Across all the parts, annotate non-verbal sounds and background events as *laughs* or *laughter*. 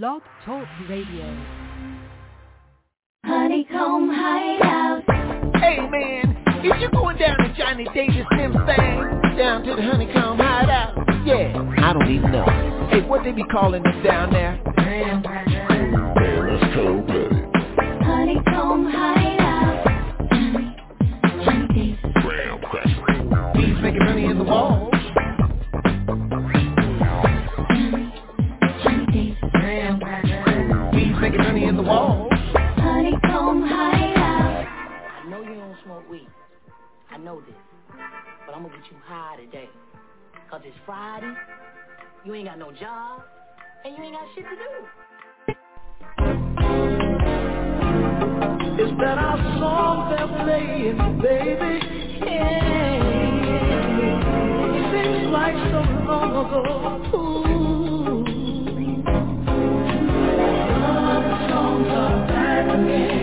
Blog Talk Radio. Honeycomb Hideout. Hey man, if you're going down to Johnny Davis Sims thing, down to the Honeycomb Hideout, yeah, I don't even know. Hey, what they be calling us down there? Man, that's cold blooded. Honeycomb Hideout. Johnny, Johnny Davis. Graham cracker. Bees making money in the walls. Know this. But I'm gonna get you high today. Cause it's Friday, you ain't got no job, and you ain't got shit to do. Is that our song they're playing, baby? Yeah. Seems like so long ago. Ooh. Love songs are back again.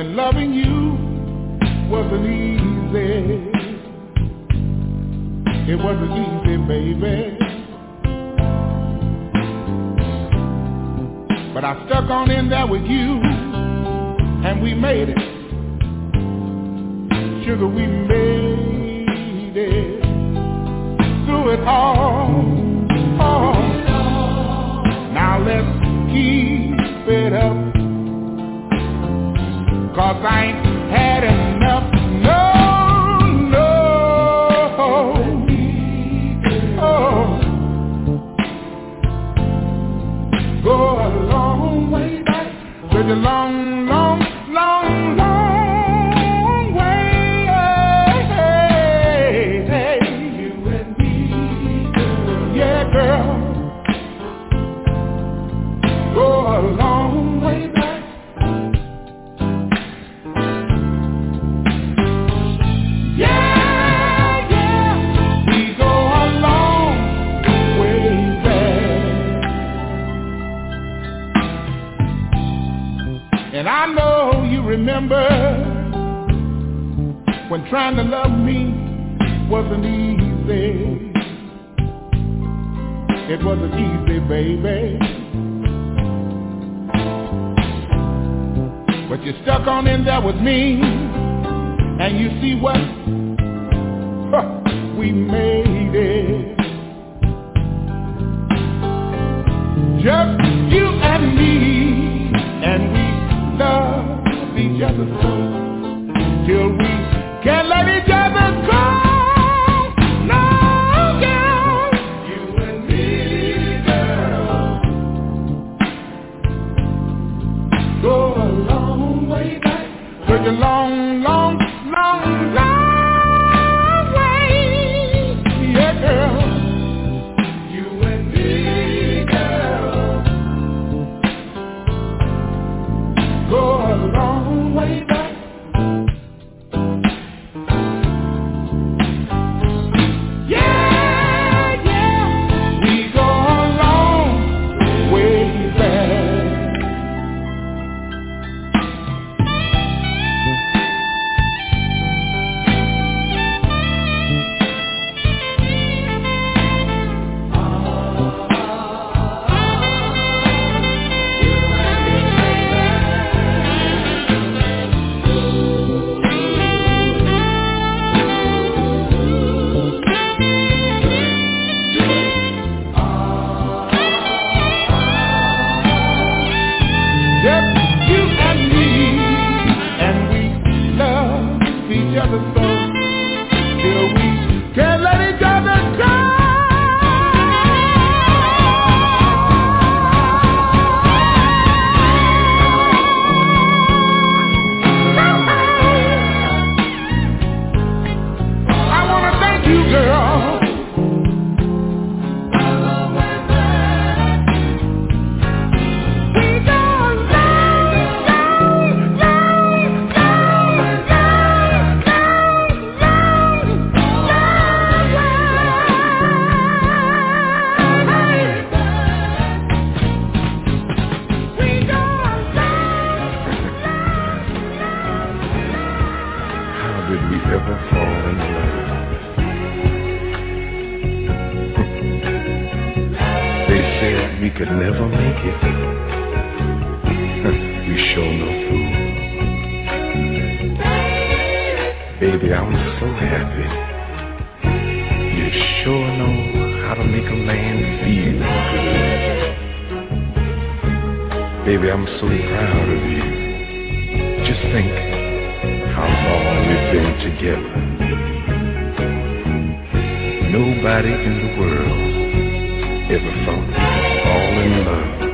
When loving you wasn't easy. It wasn't easy, baby. But I stuck on in there with you, and we made it. Sugar, we made it through it all. all. Now let's keep it up. Cause I ain't had enough. No, no. Oh. Go a long way back. Such a long, remember when trying to love me wasn't easy. It wasn't easy, baby. But you stuck on in there with me, and you see what? Huh, we made it. Just ever fall in love. *laughs* they said we could never make it. *laughs* we sure no fool. Baby, I'm so happy. You sure know how to make a man feel good. Baby, I'm so proud of you. Just think how long we've been together. Nobody in the world ever thought we fall in love.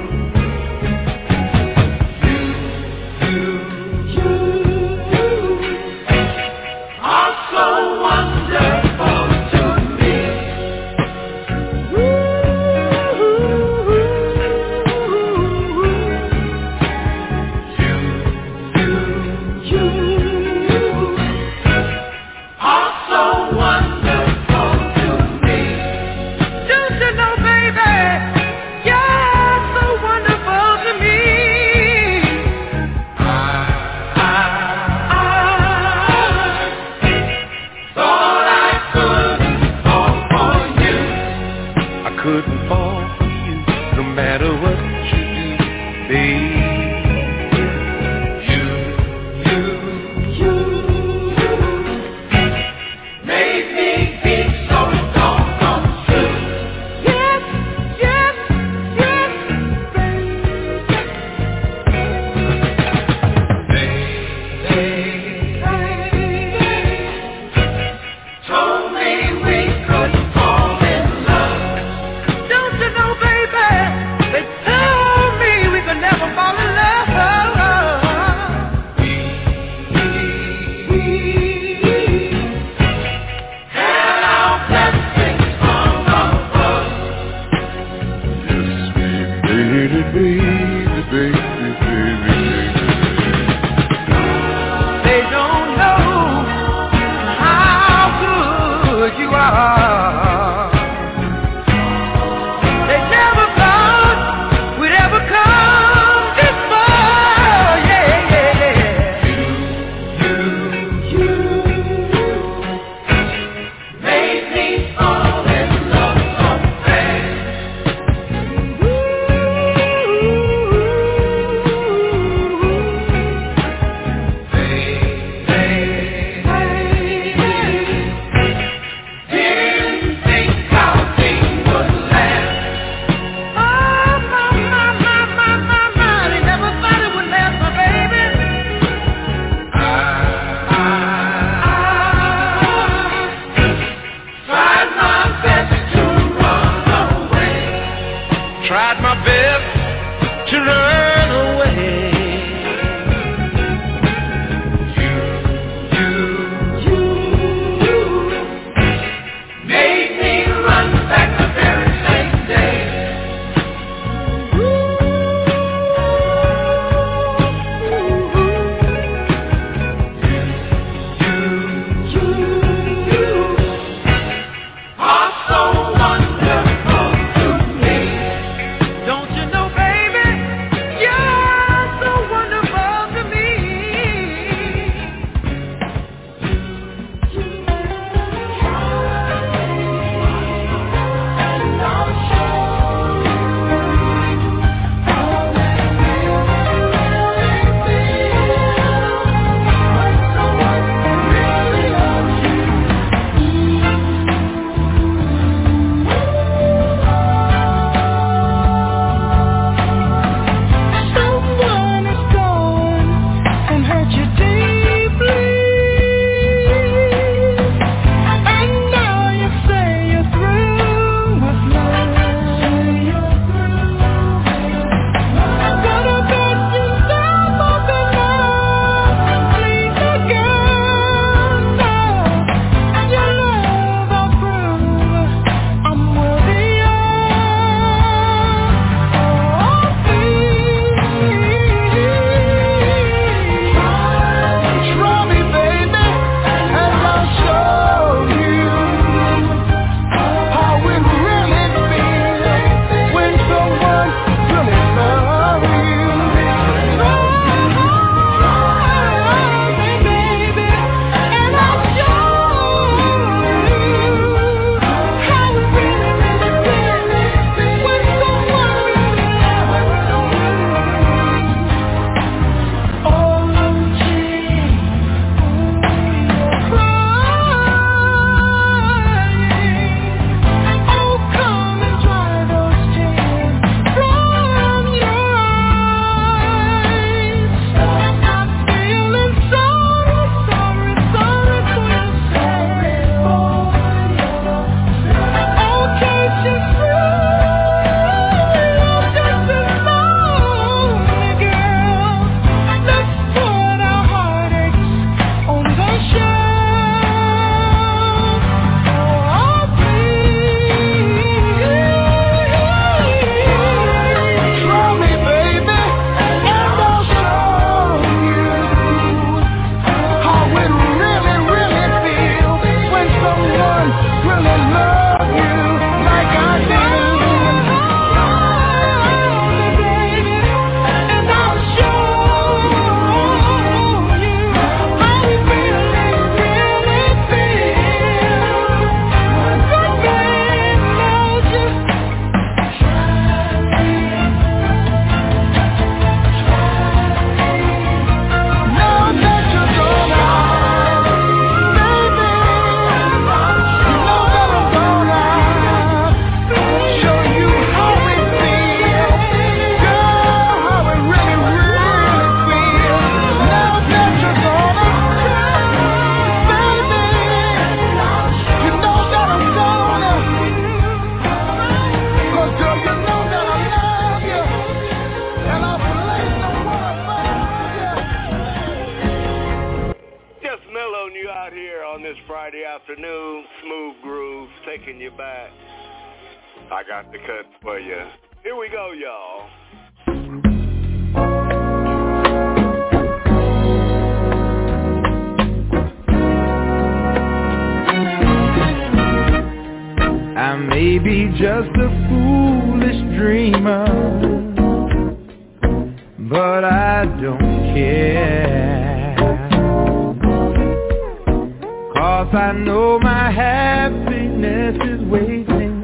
I know my happiness is waiting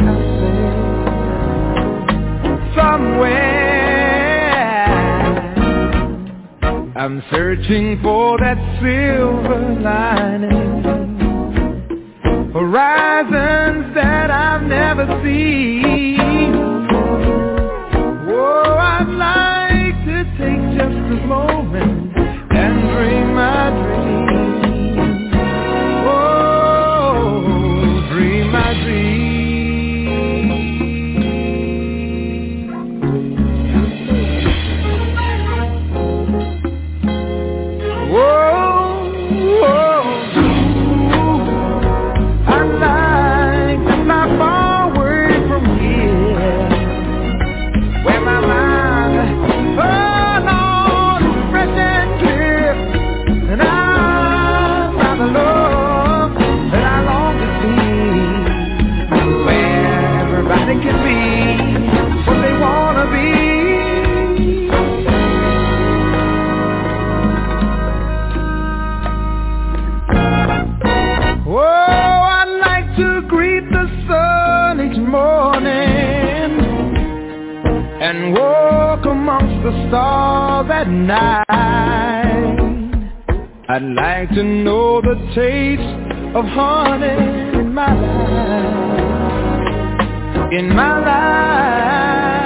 somewhere. I'm searching for that silver lining, horizons that I've never seen. I'd like to know the taste of honey in my life. In my life.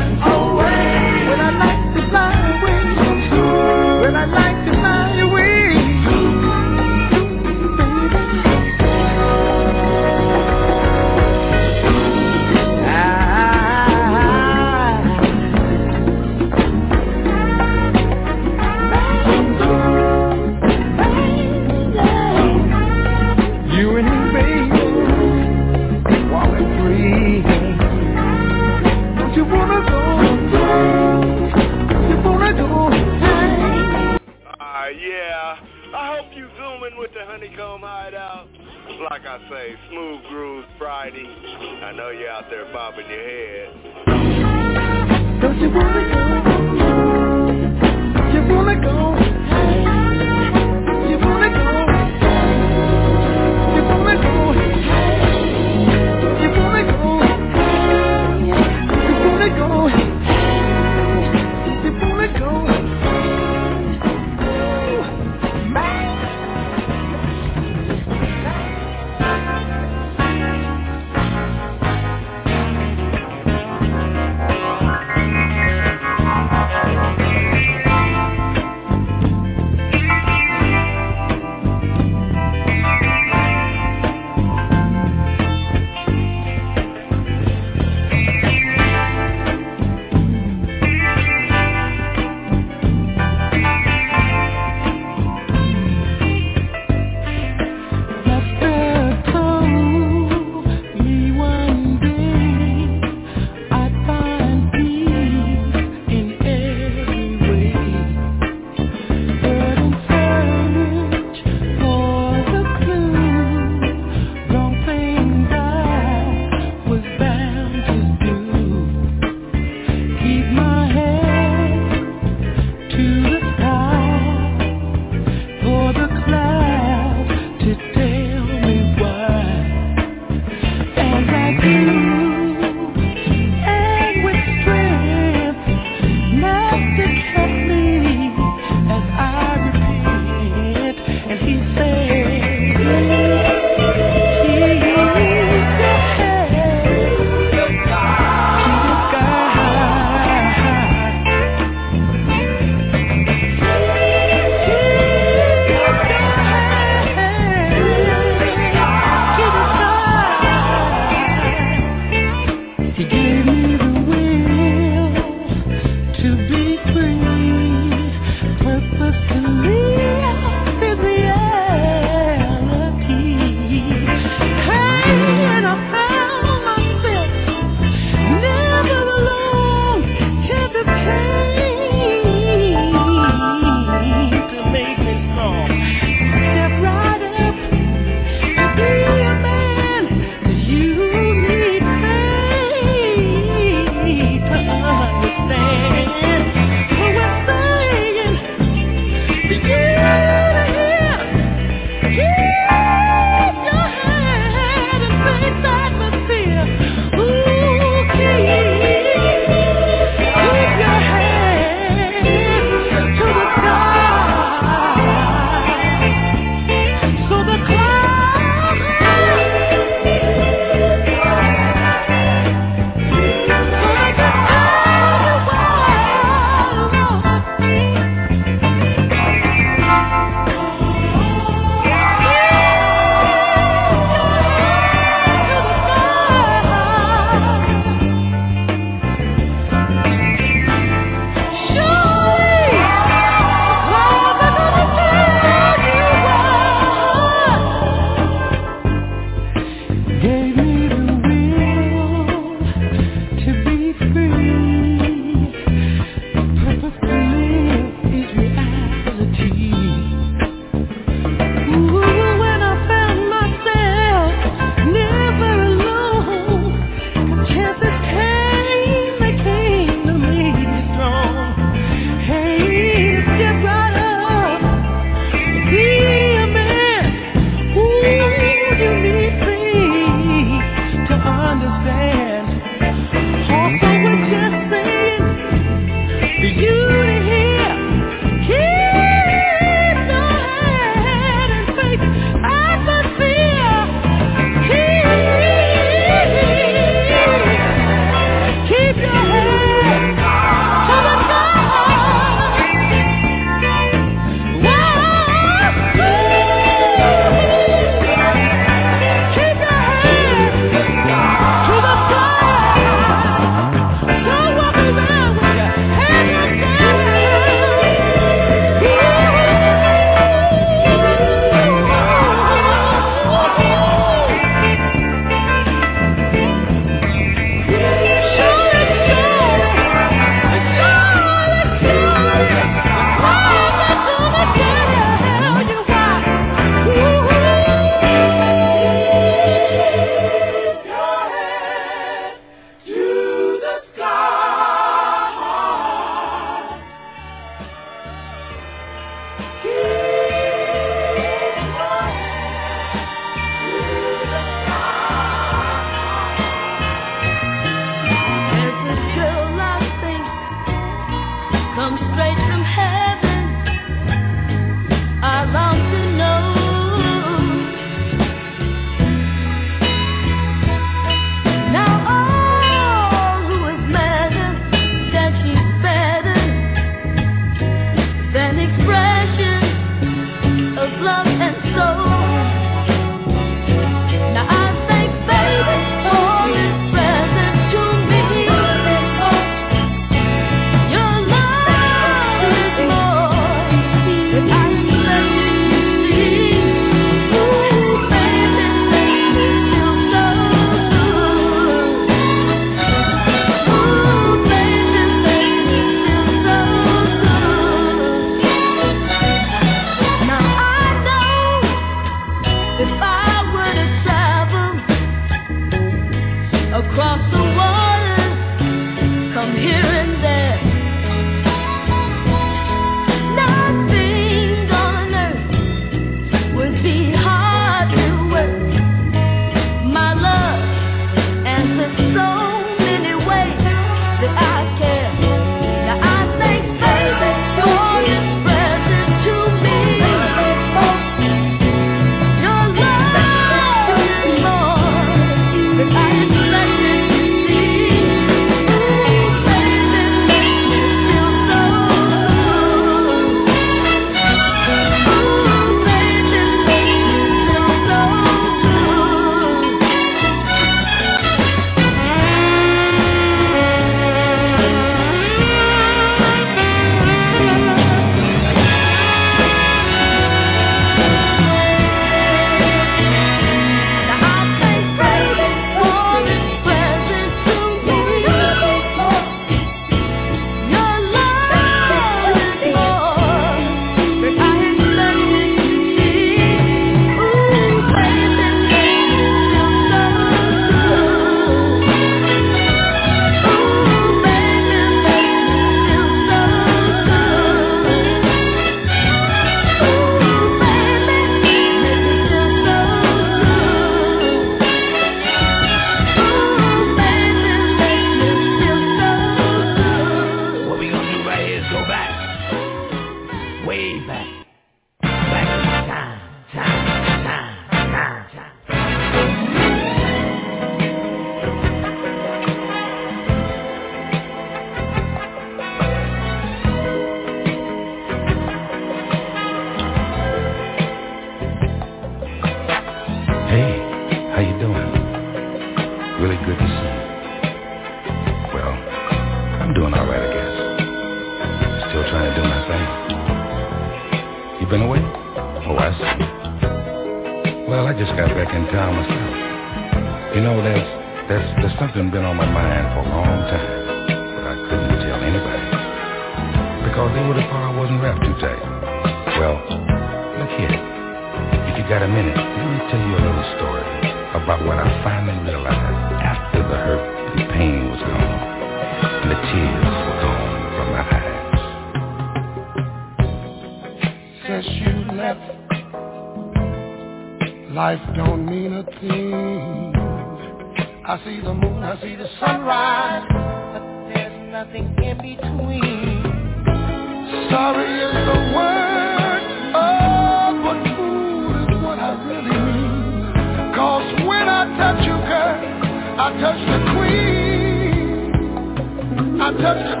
Touch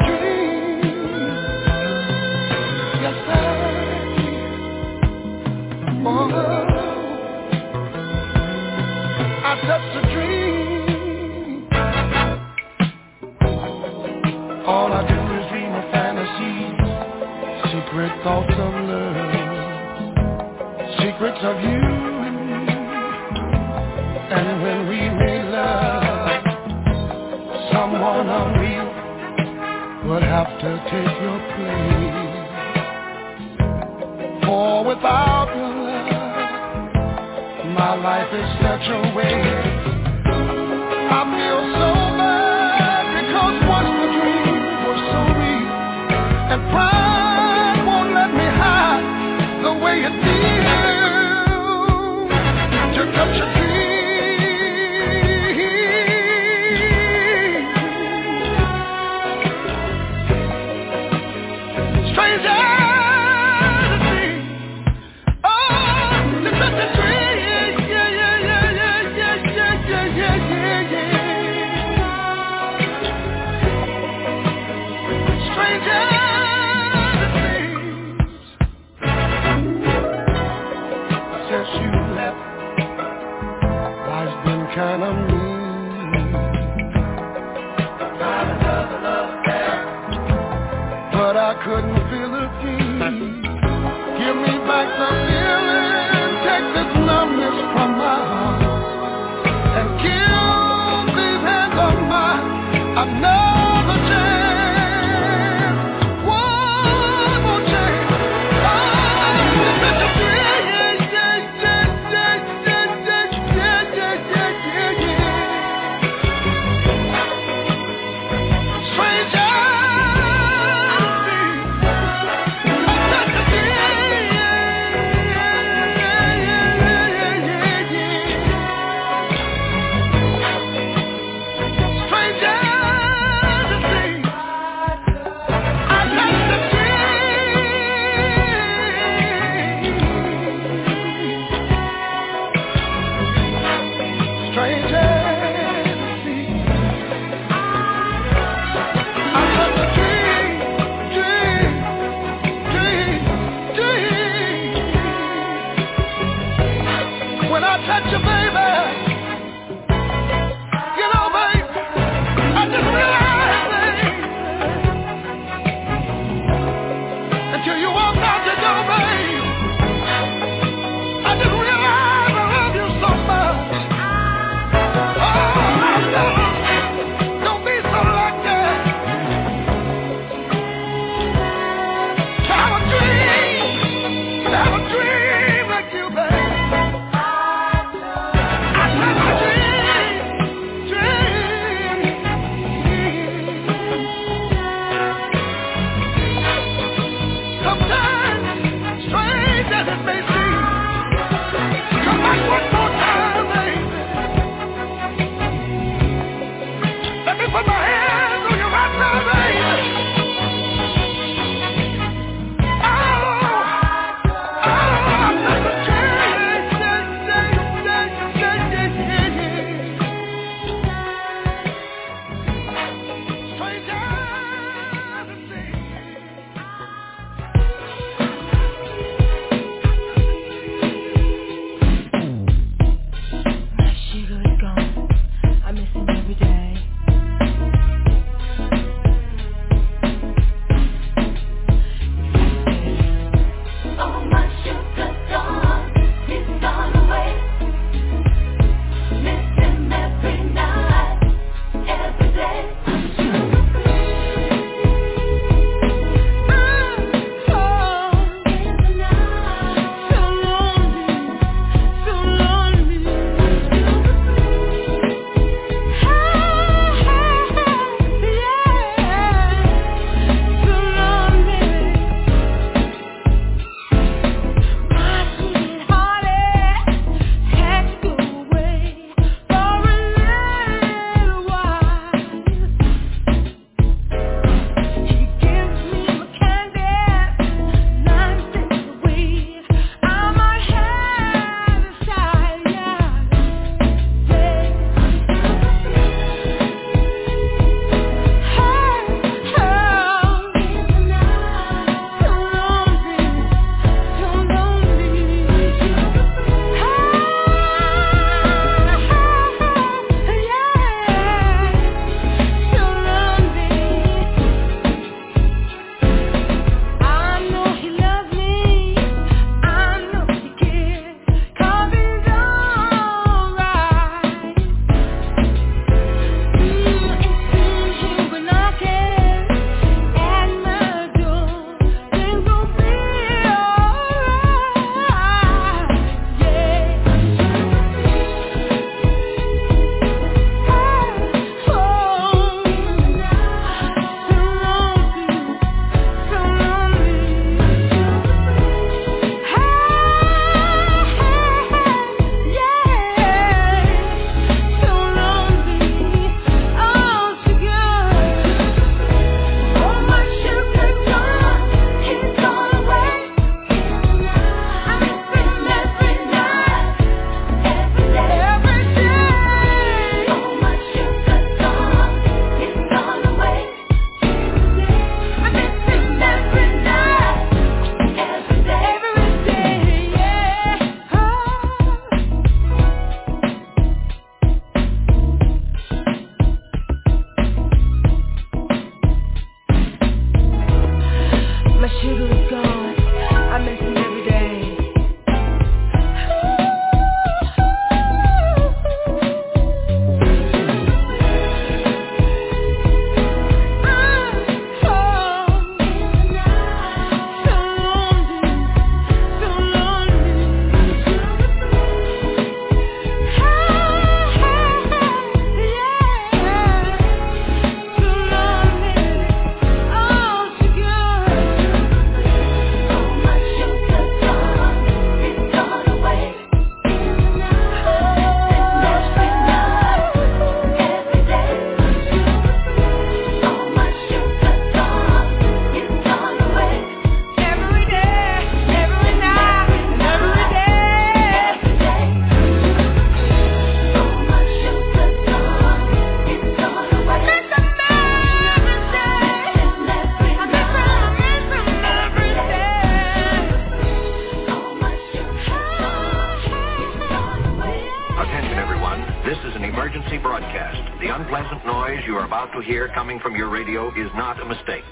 hear coming from your radio is not a mistake.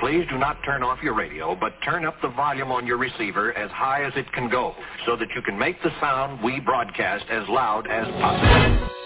Please do not turn off your radio, but turn up the volume on your receiver as high as it can go so that you can make the sound we broadcast as loud as possible.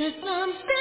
There's something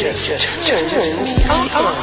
turns me on.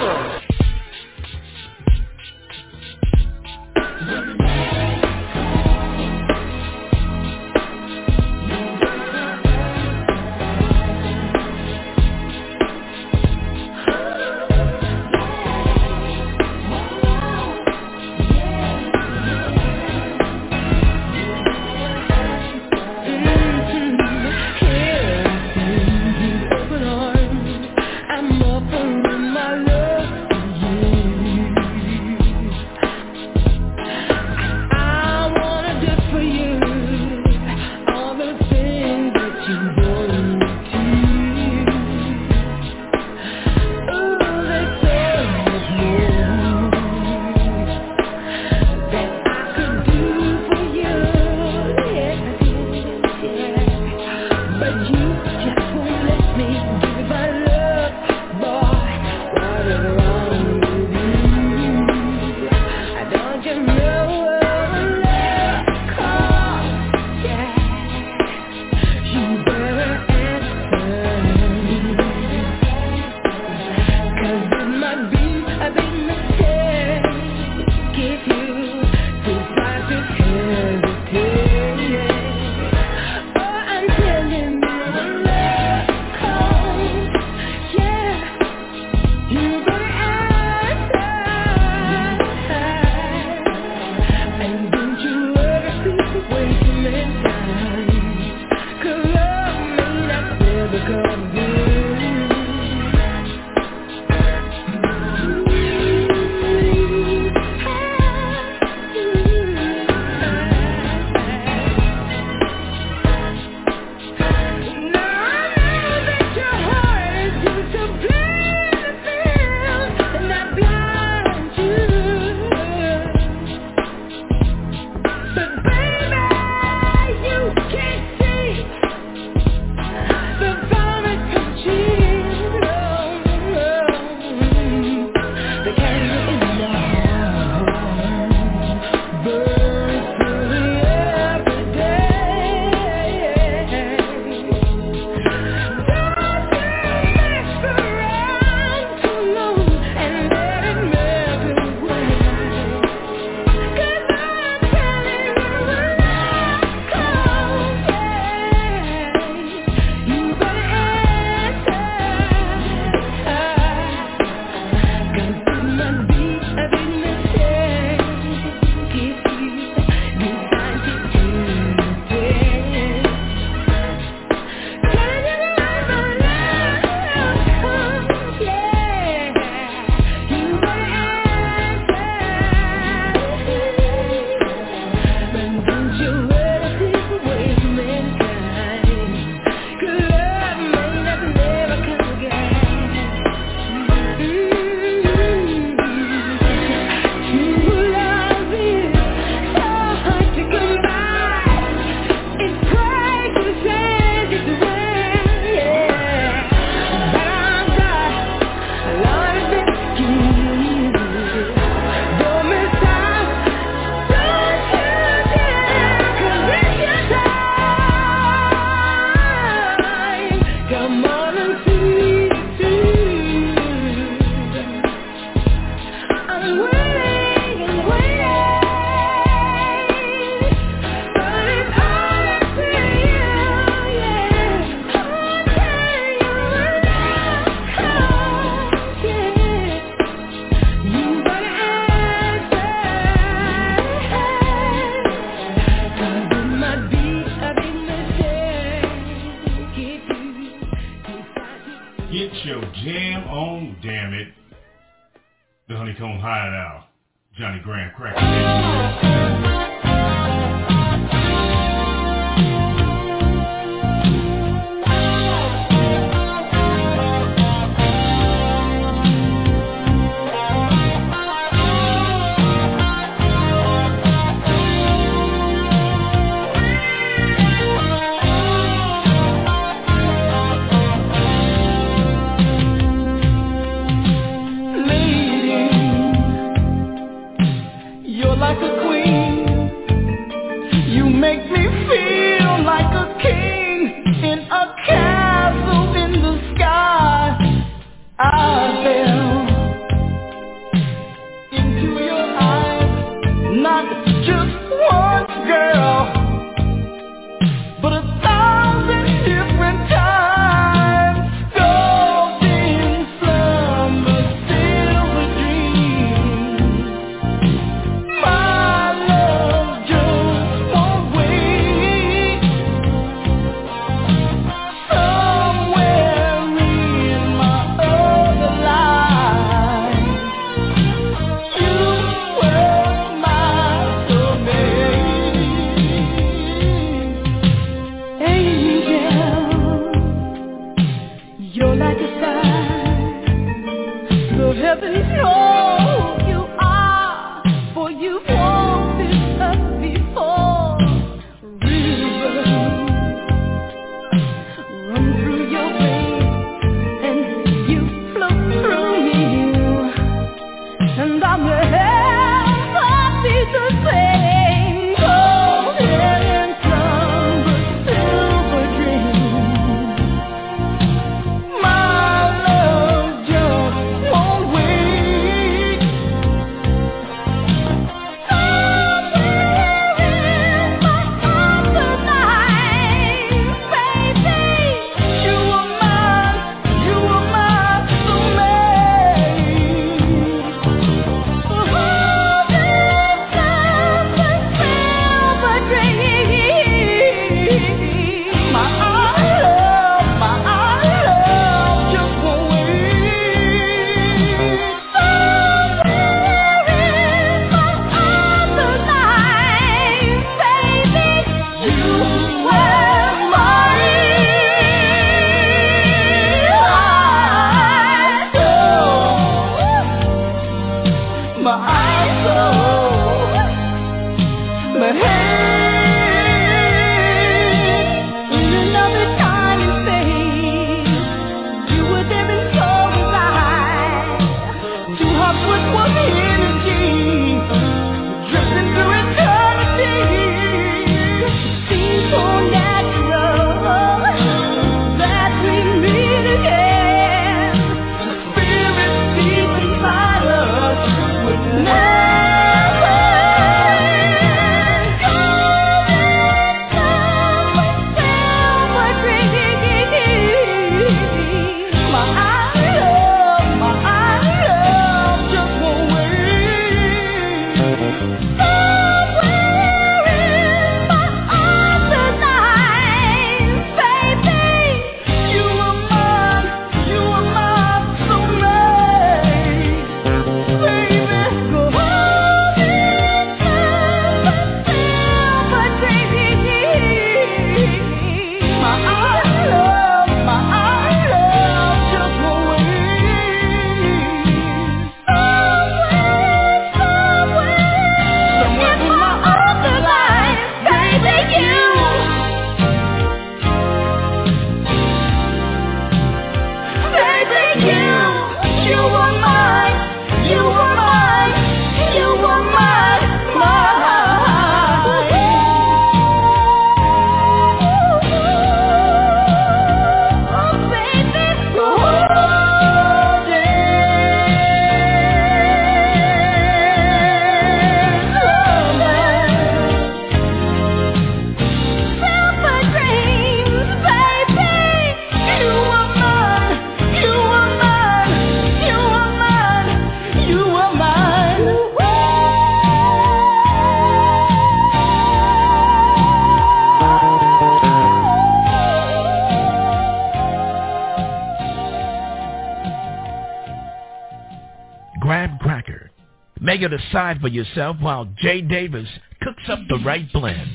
it aside for yourself while Jay Davis cooks up the right blend.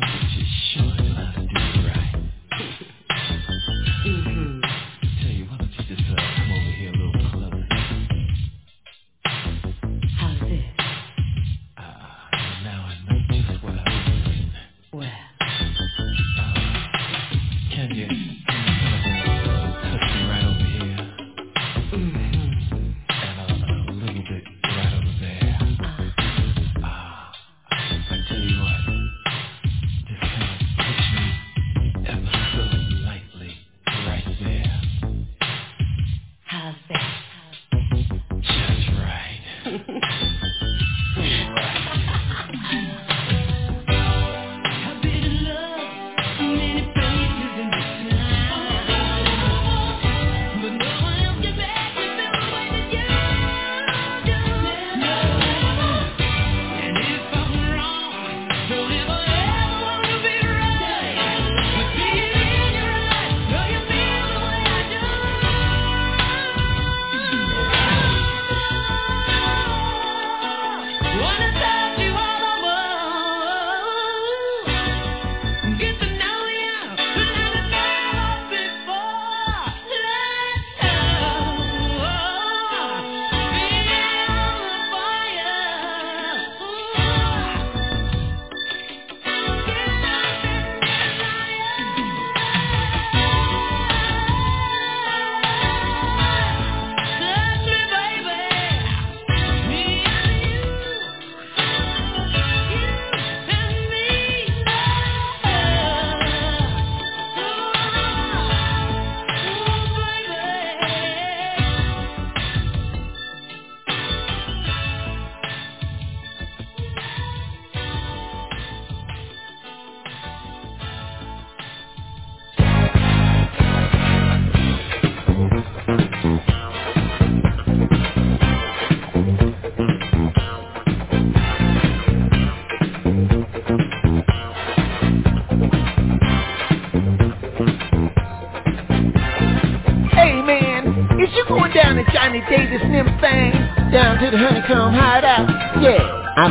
Just showing I did right.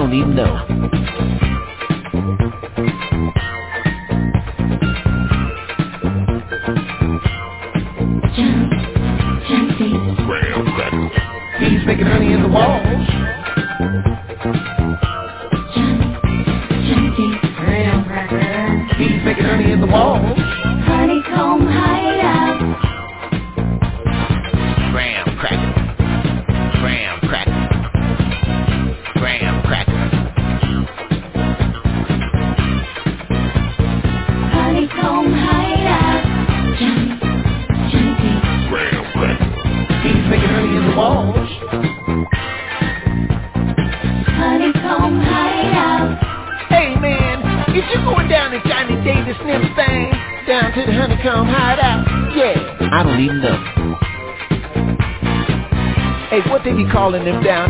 Don't even know. Them down